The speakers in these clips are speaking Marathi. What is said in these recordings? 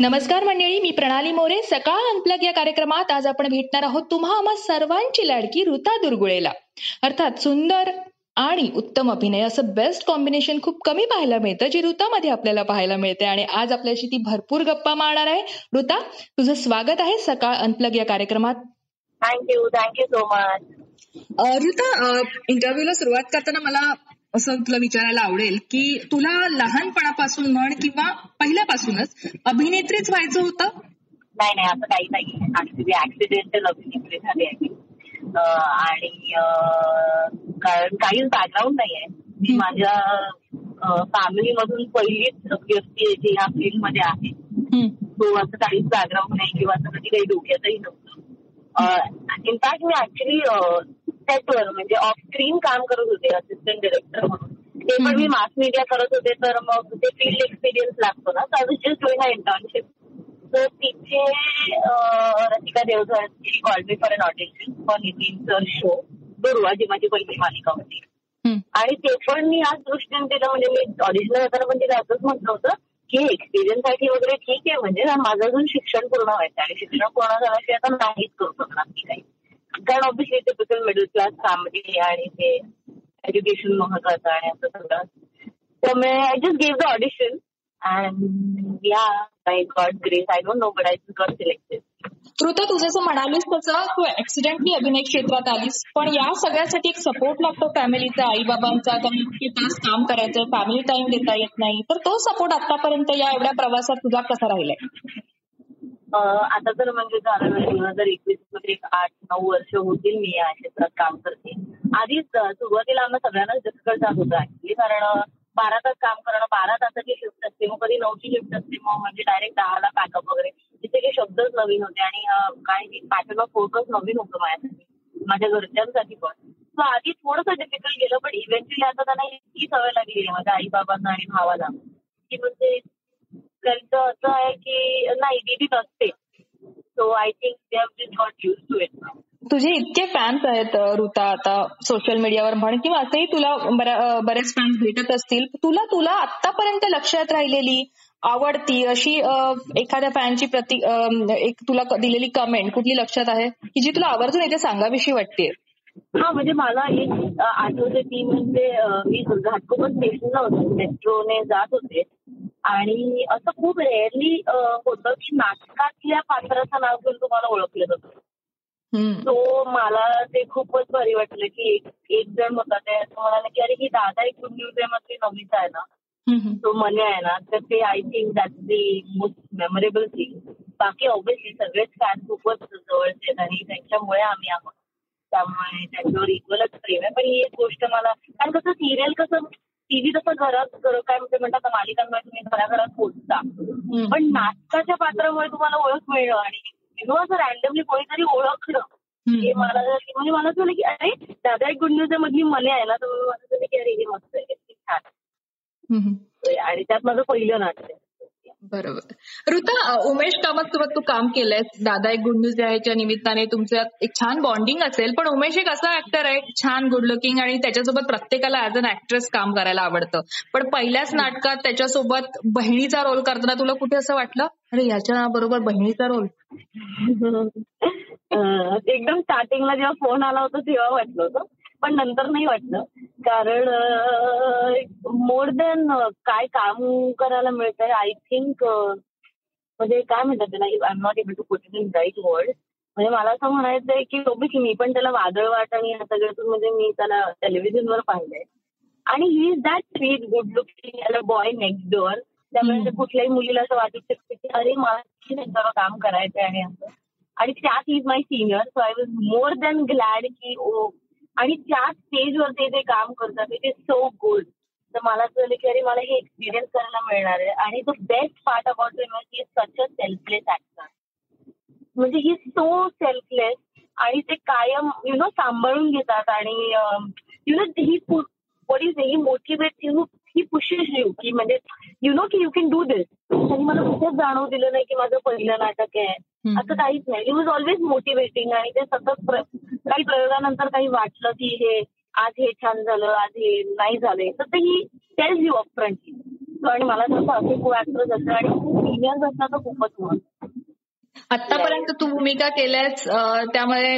नमस्कार मंडळी मी प्रणाली मोरे. सकाळ अनप्लग या कार्यक्रमात आज आपण भेटणार आहोत तुम्हा आम्हा सर्वांची लाडकी ऋता दुर्गुळेला. अर्थात सुंदर आणि उत्तम अभिनय असं बेस्ट कॉम्बिनेशन खूप कमी पाहायला मिळतं जे ऋतामध्ये आपल्याला पाहायला मिळते. आणि आज आपल्याशी ती भरपूर गप्पा मारणार आहे. ऋता तुझं स्वागत आहे सकाळ अनप्लग या कार्यक्रमात. Thank you thank you so much Hruta इंटरव्ह्यूला सुरुवात करताना मला असं तुला विचारायला आवडेल की तुला लहानपणापासून म्हण किंवा पहिल्यापासूनच अभिनेत्रीच व्हायचं होतं? नाही नाही असं काही नाही. ऍक्च्युली ऍक्सिडेंटल अभिनेत्री झाली आहे आणि कारण काहीच बॅकग्राऊंड नाही आहे मी माझ्या फॅमिली मधून पहिलीच व्यक्ती आहे जी ह्या फील्डमध्ये आहे. सो असं काहीच बॅकग्राऊंड नाही किंवा असं कधी काही डोक्यातही नव्हतं. इनफॅक्ट मी ऍक्च्युली सेटवर म्हणजे ऑफ स्क्रीन काम करत होते असिस्टंट डिरेक्टर म्हणून. ते पण मी मास मीडिया करत होते तर मग ते फील्ड एक्सपिरियन्स लागतो ना. तर जस्ट डुईंग इंटर्नशिप तर तिथे Rasika Devdhar call me for an audition for Nitin sir show Durva जी माझी पहिली मालिका होती. आणि ते पण मी याच दृष्टीने दिलं म्हणजे मी ऑडिशन करताना पण तिला असंच म्हटलं होतं की एक्सपिरियन्ससाठी वगैरे ठीक आहे म्हणजे ना माझं अजून शिक्षण पूर्ण व्हायचं आणि शिक्षण पूर्ण झाल्याशिवाय आता नाहीच करू शकणार मी काही. कारण obviously typical middle class family आणि ते एज्युकेशन महत्वाचं आणि असं सगळं. त्यामुळे I just gave the audition and yeah I got grace I don't know but I got selected Hruta तुझं जसं म्हणालीस तसं तू ऍक्सिडेंटली अभिनय क्षेत्रात आलीस पण या सगळ्यासाठी एक सपोर्ट लागतो फॅमिलीचा आई बाबांचा त्यांनी इतके तास काम करायचं फॅमिली टाइम देता येत नाही. तर तो सपोर्ट आतापर्यंत या एवढ्या प्रवासात तुझा कसा राहिलाय? आता तर म्हणजे झालं दोन हजार एकवीसमध्ये एक आठ नऊ वर्ष होतील मी या क्षेत्रात काम करते. आधीच सुरुवातीला आम्हाला सगळ्यांनाच डिफिकल्ट जात होतं ऍक्च्युली कारण बारा तास काम करणं बारा तासाची शिफ्ट असते मग कधी नऊची शिफ्ट असते मग म्हणजे डायरेक्ट दहाला पॅकअप वगैरे. तिथे काही शब्दच नवीन होते आणि काही काय पॅटर्न ऑफ फोकस नवीन होतं माझ्यासाठी माझ्या घरच्यांसाठी पण. सो आधी थोडंसं डिफिकल्ट गेलं पण इव्हेंच्युअली आता त्यांना इतकी सवय लागली आहे माझ्या आई बाबांना आणि भावाला. की म्हणजे त्यांचं असं आहे की नाही दीदी नसते. So I think they have just got use to it तुझे इतके फॅन्स आहेत ऋता आता सोशल मीडियावर म्हण किंवा असंही तुला बरेच फॅन्स भेटत असतील. तुला तुला आतापर्यंत लक्षात राहिलेली आवडती अशी एखाद्या फॅनची प्रति एक तुला दिलेली कमेंट कुठली लक्षात आहे? की जी तुला आवर्जून इथे सांगावीशी वाटते? हा म्हणजे मला एक आठवते ती म्हणजे मी घाटकोपर स्टेशनला होते मेट्रोने जात होते. आणि असं खूप रेअरली होतं की नाटकातल्या पात्राचं नाव घेऊन तुम्हाला ओळखलं जातं. सो मला ते खूपच भारी वाटलं की एक जण होता ते असं म्हणाले की अरे ही दादा एक आहे मध्ये नवीच आहे ना. तो मने आहे ना तर ते I think that the most memorable thing बाकी ऑब्व्हियसली सगळेच फॅन खूपच जवळचे आहेत आणि त्यांच्यामुळे आम्ही आहोत. त्यामुळे त्यांच्यावर इक्वलच प्रेम आहे. पण ही एक गोष्ट मला कारण कसं सिरियल कसं टीव्ही कसं घरात घर- काय म्हणते म्हणतात ना, मालिकांमुळे तुम्ही घराघरात पोहोचता. पण नाटकाच्या पात्रामुळे तुम्हाला ओळख मिळणं आणि know असं रॅन्डमली कोणीतरी ओळखणं हे मला म्हणजे मला झालं की अरे दादा एक गुड न्यूज मधली मने आहे ना तर मला झालं की अरे हे मस्त आहे छान. आणि त्यात माझं पहिलं नाटक आहे. बरोबर. ऋता उमेश कामत सोबत तू काम केलंय दादा एक गुड न्यूज याच्या निमित्ताने तुमच्यात एक छान बॉन्डिंग असेल पण उमेश एक असा ऍक्टर आहे छान गुड लुकिंग आणि त्याच्यासोबत प्रत्येकाला ऍज अन ऍक्ट्रेस काम करायला आवडतं. पण पहिल्याच नाटकात त्याच्यासोबत बहिणीचा रोल करताना तुला कुठे असं वाटलं? अरे याच्या बरोबर बहिणीचा रोल एकदम स्टार्टिंगला जेव्हा फोन आला होता तेव्हा वाटलं होतं पण नंतर नाही वाटलं. कारण मोर देन काय काम करायला मिळतंय आय थिंक म्हणजे काय म्हणतात त्याला I am not able to put in right word म्हणजे मला असं म्हणायचंय की ओबीसी मी पण त्याला वादळ वाट आणि या सगळ्यातून म्हणजे मी त्याला टेलिव्हिजनवर पाहिलंय. आणि he is that sweet good looking boy next door त्यामुळे कुठल्याही मुलीला असं वाटू शकतं की अरे मला काम करायचंय आणि असं. आणि त्यात is my senior so I was more than glad की ओ आणि त्या स्टेजवर ते जे काम करतात इट इज सो गुड तर मला असं झालं की अरे मला हे एक्सपिरियन्स करायला मिळणार आहे. आणि the best part about him is such a selfless actor म्हणजे ही सो सेल्फलेस आणि ते कायम यु नो सांभाळून घेतात आणि you know he what is he motivate you he pushes you की म्हणजे यु नो की यू कॅन डू दिस त्यांनी मला कुठेच जाणव दिलं नाही की माझं पहिलं नाटक आहे. असं काहीच नाही. ही वॉज ऑलवेज मोटिवेटिंग आणि ते सतत काही प्रयोगानंतर काही वाटलं की हे आज हे छान झालं आज हे नाही झालंय. तर ते he tells you up front आणि मला तसं असे को ऍक्टर्स असतात आणि सिनियर्स असतात तर खूपच मस्त आतापर्यंत तू भूमिका केल्यास त्यामुळे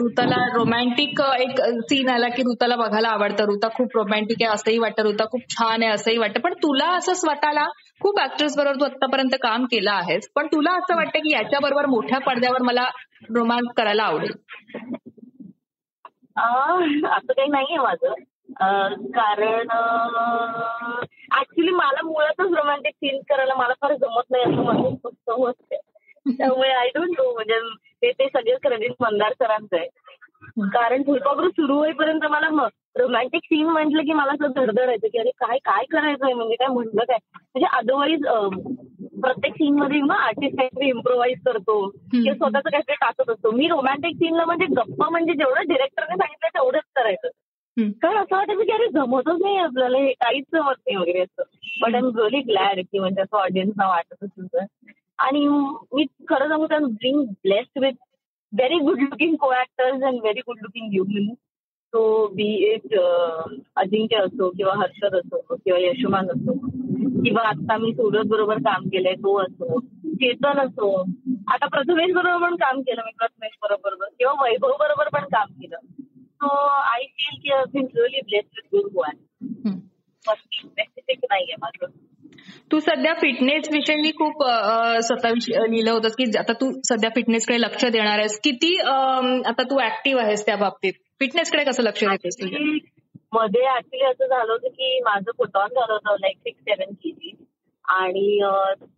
ऋताला रोमॅन्टिक एक सीन आला की ऋताला बघायला आवडतं. ऋता खूप रोमॅन्टिक आहे असंही वाटतं. ऋता खूप छान आहे असंही वाटतं. पण तुला असं स्वतःला खूप ऍक्टर्स बरोबर तू आतापर्यंत काम केलं आहेस पण तुला असं वाटतं की याच्याबरोबर मोठ्या पडद्यावर मला रोमांस करायला आवडेल? असं काही नाहीये माझं. कारण ऍक्च्युली मला मुळातच रोमॅन्टिक सीन करायला मला फार जमत नाही असं म्हणून स्पष्ट मत आहे. त्यामुळे आय डोंट नो म्हणजे ते ते मंदार सरांचं आहे. कारण फुलपाखरू सुरू होईपर्यंत मला रोमॅन्टिक सीन म्हटलं की मला असं धडधडायचं की अरे काय काय करायचंय? म्हणजे काय म्हणलं काय? म्हणजे अदरवाईज प्रत्येक सीन मध्ये ना आर्टिस्ट काहीतरी इम्प्रोव्हाइज करतो. किंवा स्वतःचं काहीतरी टाकत असतो. मी रोमॅन्टिक सीनला म्हणजे गप्पा म्हणजे जेवढं डिरेक्टरने सांगितलं तेवढंच करायचं. कारण असं वाटायचं की अरे जमतच नाही आपल्याला हे काहीच जमत नाही वगैरे असं. But I am really glad की म्हणजे असं ऑडियन्सना वाटत असेल तर. आणि मी खरं सांगू being blessed with very good looking co actors and very good looking human to be it अजिंक्य असो किंवा हर्षद असो किंवा यशोमान असो किंवा आता मी सूरज बरोबर काम केलंय तो असो चेतन असो. आता प्रथमेश बरोबर पण काम केलं मी प्रथमेश बरोबर किंवा वैभव बरोबर पण काम केलं. सो आय फील की I been really blessed with good one. Specific नाहीये माझं. तू सध्या फिटनेस विषयी खूप स्वतः स्वतःविषयी लिहिलं होतं की आता तू सध्या फिटनेसकडे लक्ष देणार आहेस. किती आता तू ऍक्टिव्ह आहेस त्या बाबतीत? फिटनेसकडे कसं लक्ष देतेस तुझ्या? मध्ये ऍक्च्युली असं झालं होतं की माझं फुटॉन झालं होतं लाईक सिक्स सेव्हन केजी आणि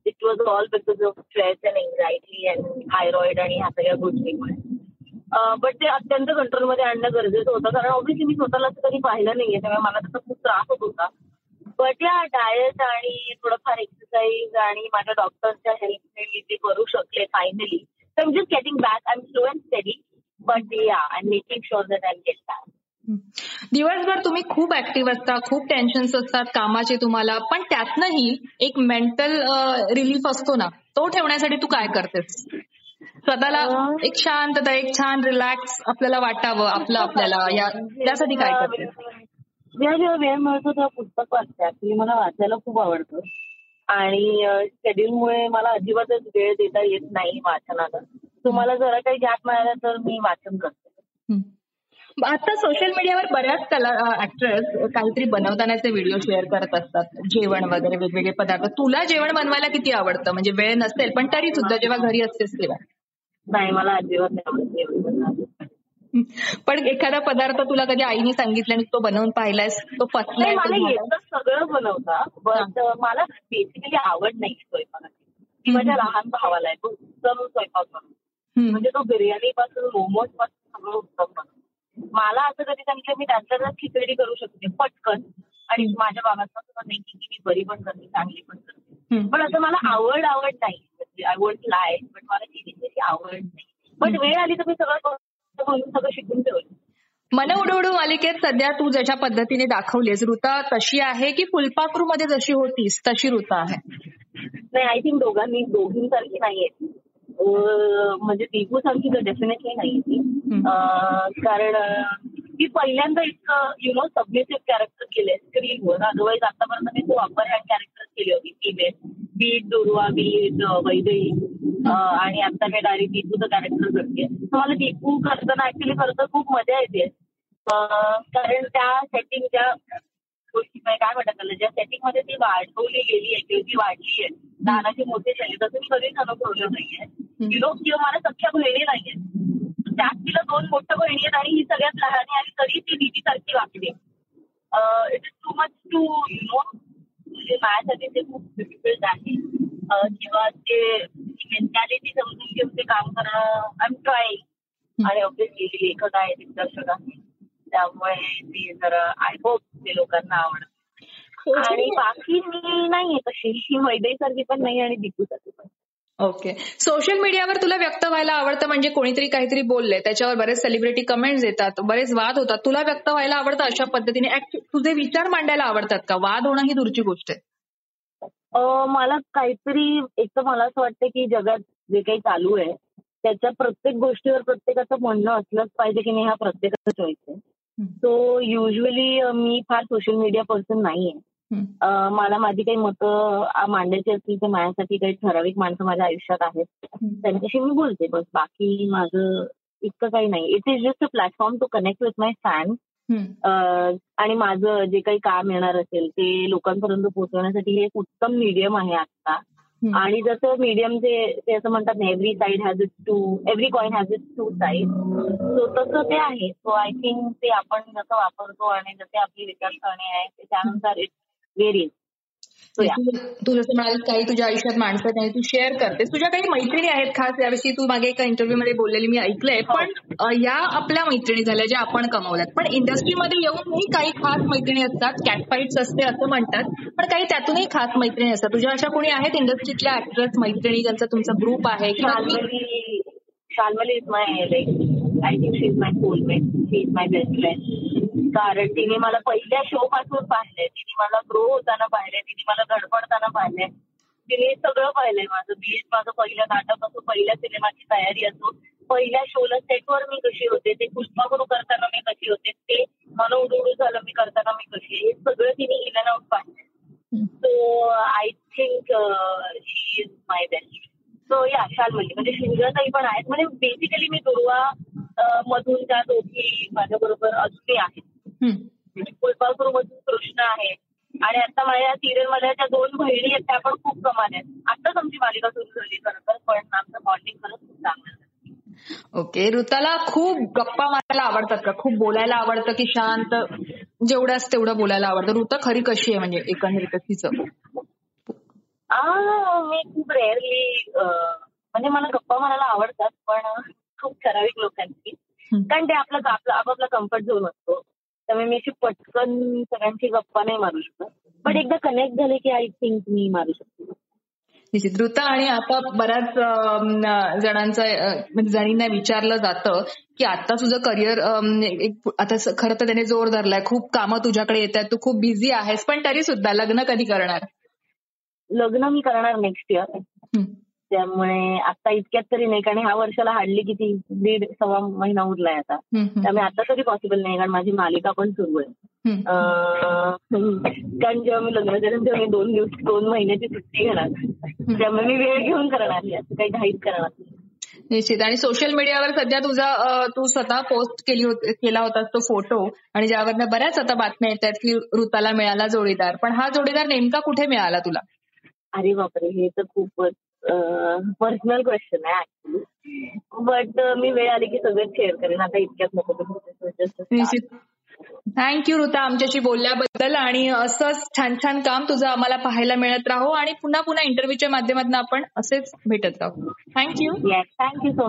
it was all because of stress and anxiety and thyroid आणि ह्या सगळ्या गोष्टीमुळे. बट ते अत्यंत कंट्रोलमध्ये आणणं गरजेचं होतं. कारण ऑब्व्हियसली मी स्वतःला असं कधी पाहिलं नाहीये. त्यामुळे मला त्याचा खूप त्रास होत होता. बट या डाएट आणि थोडंफार एक्सरसाइज आणि माझ्या डॉक्टरच्या हेल्पने मी ते करू शकले फायनली तर am just getting back I am slow and steady but yeah I am making sure that I get back दिवसभर तुम्ही खूप ऍक्टिव्ह असता खूप टेन्शन्स असतात कामाचे तुम्हाला पण त्यातनंही एक मेंटल रिलीफ असतो ना तो ठेवण्यासाठी तू काय करतेस? स्वतःला एक शांतता एक छान रिलॅक्स आपल्याला वाटावं आपलं आपल्याला या त्यासाठी काय करतेस? जेव्हा जेव्हा वेळ मिळतो तेव्हा पुस्तक वाचते ऍक्च्युली मला वाचायला खूप आवडतं. आणि शेड्यूलमुळे मला अजिबातच वेळ देता येत नाही वाचनाला तुम्हाला जरा काही गॅप मिळाला तर मी वाचन करते. आता सोशल मीडियावर बऱ्याच कला ऍक्ट्रेस काहीतरी बनवतानाचे व्हिडिओ शेअर करत असतात. जेवण वगैरे वेगवेगळे पदार्थ. तुला जेवण बनवायला किती आवडतं? म्हणजे वेळ नसेल पण तरी सुद्धा जेव्हा घरी असतेस तेव्हा. नाही मला अजिबात नाही आवडत जेवण बनवायला. पण एखादा पदार्थ तुला कधी आईने सांगितलं आणि तो बनवून पाहिलायस तो पचलाय नाही मला तो. येतं सगळं बनवता बट मला बेसिकली आवड नाही स्वयंपाकाची. ती माझ्या लहान भावाला आहे तो उत्तम स्वयंपाक बनवतो. म्हणजे तो बिर्याणी पासून मोमोजपासून सगळं उत्तम बनवतो. मला असं कधी सांगितलं मी त्यातल्या त्यात खिचडी करू शकते पटकन. आणि माझ्या बाबांना असं नाही की मी बरी पण करते चांगली पण करते. पण असं मला आवड आवड नाही. म्हणजे आय वोंट लाय पण मला केली आवड नाही. पण वेळ आली तर मी सगळं सगळं शिकून ठेवलं. मन उडू उडू मालिकेत सध्या तू ज्याच्या पद्धतीने दाखवलीस ऋता तशी आहे की फुलपाखरू मध्ये जशी होतीस तशी ऋता आहे? नाही आय थिंक दोघांनी दोघींसारखी नाहीये. म्हणजे दीपू सारखी तर डेफिनेटली नाहीये ती. कारण ती पहिल्यांदा इतकं यु नो सबमिसिव्ह कॅरेक्टर केले स्क्रीनवर अदरवाईज आतापर्यंत मी खूप अप्पर हँड कॅरेक्टर केली होती. फिमेल बीट दुर्वा बीट वैदेही. अं, आणि आता मी डायरेक्ट दीपूचं कॅरेक्टर करते. मला दीपू करताना ऍक्च्युली खरं तर खूप मजा येते. कारण त्या सेटिंग ज्या गोष्टी काय म्हणतात त्याला ज्या सेटिंगमध्ये ती वाढवली गेली आहे किंवा ती वाढली आहे लहानाची मोठी झाली तसं मी कधीच अनुभवलं नाहीये. किंवा किंवा मला सख्या बहिणी नाहीये. त्यात तिला दोन मोठ्या बहिणी आहेत आणि ही सगळ्यात लहान आहे आणि तरी ती दिदी सारखी वागते it is too much to you know म्हणजे माझ्यासाठी ते खूप डिफिकल्ट आहे. किंवा ते मेंटॅलिटी समजून घेऊन ते काम करणं आय एम ट्राईंग आणि ऑब्विसली लेखक आहे दिग्दर्शक आहे त्यामुळे ते जरा आय होप ते लोकांना आवडत. आणि बाकी मी नाहीये तशी. ही मैदाई सारखी पण नाही आणि दीपू सारखी पण. ओके. सोशल मीडियावर तुला व्यक्त व्हायला आवडतं म्हणजे कोणीतरी काहीतरी बोलले त्याच्यावर बरेच सेलिब्रिटी कमेंट्स येतात बरेच वाद होतात. तुला व्यक्त व्हायला आवडतं अशा पद्धतीने? तुझे विचार मांडायला आवडतात का? वाद होणं ही दूरची गोष्ट आहे. अं, मला काहीतरी एक तर मला असं वाटतं की जगात जे काही चालू आहे त्याच्या प्रत्येक गोष्टीवर प्रत्येकाचं म्हणणं असलंच पाहिजे की नाही हा प्रत्येकाचा चॉईस आहे. सो युजली मी फार सोशल मीडिया पर्सन नाहीये. अं, मला माझी काही मतं अं, मांडायची असतील तर माझ्यासाठी काही ठराविक माणसं माझ्या आयुष्यात आहेत. त्यांच्याशी मी बोलते बस बाकी माझं इतकं काही नाही it is just a platform to connect with my fan आणि माझं जे काही काम येणार असेल ते लोकांपर्यंत पोहोचवण्यासाठी हे एक उत्तम मीडियम आहे आता. आणि जसं मीडियम जे ते असं म्हणतात ना every side has it two every coin has it two side so तसं ते आहे. सो आय थिंक ते आपण जसं वापरतो आणि जसे आपली विचारसरणी आहे ते त्यानुसार इट व्हेरीज तू जसं म्हणाल काही तुझ्या आयुष्यात माणसं आणि तू शेअर करतेस. तुझ्या काही मैत्रिणी आहेत खास याविषयी तू मागे एका इंटरव्ह्यू मध्ये बोललेली मी ऐकलंय. पण अ, या आपल्या मैत्रिणी झाल्या ज्या आपण कमावल्यात. पण इंडस्ट्रीमध्ये येऊनही काही खास मैत्रिणी असतात कॅटफाईट्स असते असं म्हणतात पण काही त्यातूनही खास मैत्रिणी असतात. तुझ्या अशा कोणी आहेत इंडस्ट्रीतल्या ऍक्ट्रेस मैत्रिणी ज्यांचा तुमचा ग्रुप आहे Shalmali is my I think she is my soulmate she is my best friend कारण तिने मला पहिल्या शो पासून पाहिलंय. तिने मला ग्रो होताना पाहिलंय. तिने मला धडपडताना पाहिलंय. तिने सगळं पाहिलंय माझं. बीएड माझं पहिलं नाटक असो पहिल्या सिनेमाची तयारी असो पहिल्या शोला सेटवर मी कशी होते ते पुष्पागुरू करताना मी कशी होते ते मन उडू झालं मी करताना मी कशी. हे सगळं तिने इवन आउट पाहिलंय. So I think she is my best so yeah Shalmali म्हणजे शिंगताई पण आहेत. म्हणजे बेसिकली मी दुर्वा मधून त्या दोघी माझ्या बरोबर अजूनही आहेत. हम्म. फुलपाखरू मधून कृष्ण आहे. आणि आता माझ्या सिरियलमध्ये त्या दोन बहिणी आहेत त्या पण खूप कमाल आहेत. आताच आमची मालिका सुरू झाली खरं तर पण आमचं बॉन्डिंग खरंच खूप चांगलं. ओके ऋताला खूप गप्पा मारायला आवडतात का? खूप बोलायला आवडतं की शांत? जेवढंच तेवढं बोलायला आवडतं. ऋता खरी कशी आहे म्हणजे एकंदरीत तिचं? मी खूप रेअरली म्हणजे मला गप्पा मारायला आवडतात पण खूप ठराविक लोकांची. कारण ते आपलं आपलं आपापला कम्फर्ट झोन असतो. त्यामुळे मी अशी पटकन सगळ्यांची गप्पा नाही मारू शकत. पण एकदा कनेक्ट झाले की आय थिंक मी मारू शकते. ऋता आणि आता बऱ्याच जणांचं म्हणजे जणींना विचारलं जातं की आता तुझं करिअर आता खरं तर त्याने जोर धरलाय. खूप कामं तुझ्याकडे येत आहेत तू खूप बिझी आहेस. पण तरी सुद्धा लग्न कधी करणार? लग्न मी करणार नेक्स्ट इयर. त्यामुळे आता इतक्यात तरी नाही कारण ह्या वर्षाला हार्डली किती दीड सव्वा महिना उरलाय आता. त्यामुळे आता तरी पॉसिबल नाही कारण माझी मालिका पण सुरू आहे. कारण जेव्हा मी लग्न करेन तेव्हा मी दोन दिवस दोन महिन्याची सुट्टी घेणार. त्यामुळे मी वेळ घेऊन करणार असं काही घाईत करणार नाही. निश्चित. आणि सोशल मीडियावर सध्या तुझा तू स्वतः पोस्ट केली होती केला होतास तो फोटो आणि ज्यावरनं बऱ्याच आता बातम्या येत आहेत की ऋताला मिळाला जोडीदार. पण हा जोडीदार नेमका कुठे मिळाला तुला? अरे बापरे हे तर खूपच पर्सनल क्वेश्चन आहे ऍक्च्युली बट मी वेळ आली की सगळं शेअर करेन. आता इतक्यात नको थँक्यू ऋता आमच्याशी बोलल्याबद्दल. आणि असंच छान छान काम तुझं आम्हाला पाहायला मिळत राहो. आणि पुन्हा पुन्हा इंटरव्ह्यूच्या माध्यमातून आपण असेच भेटत राहू. Thank you Yes, thank you so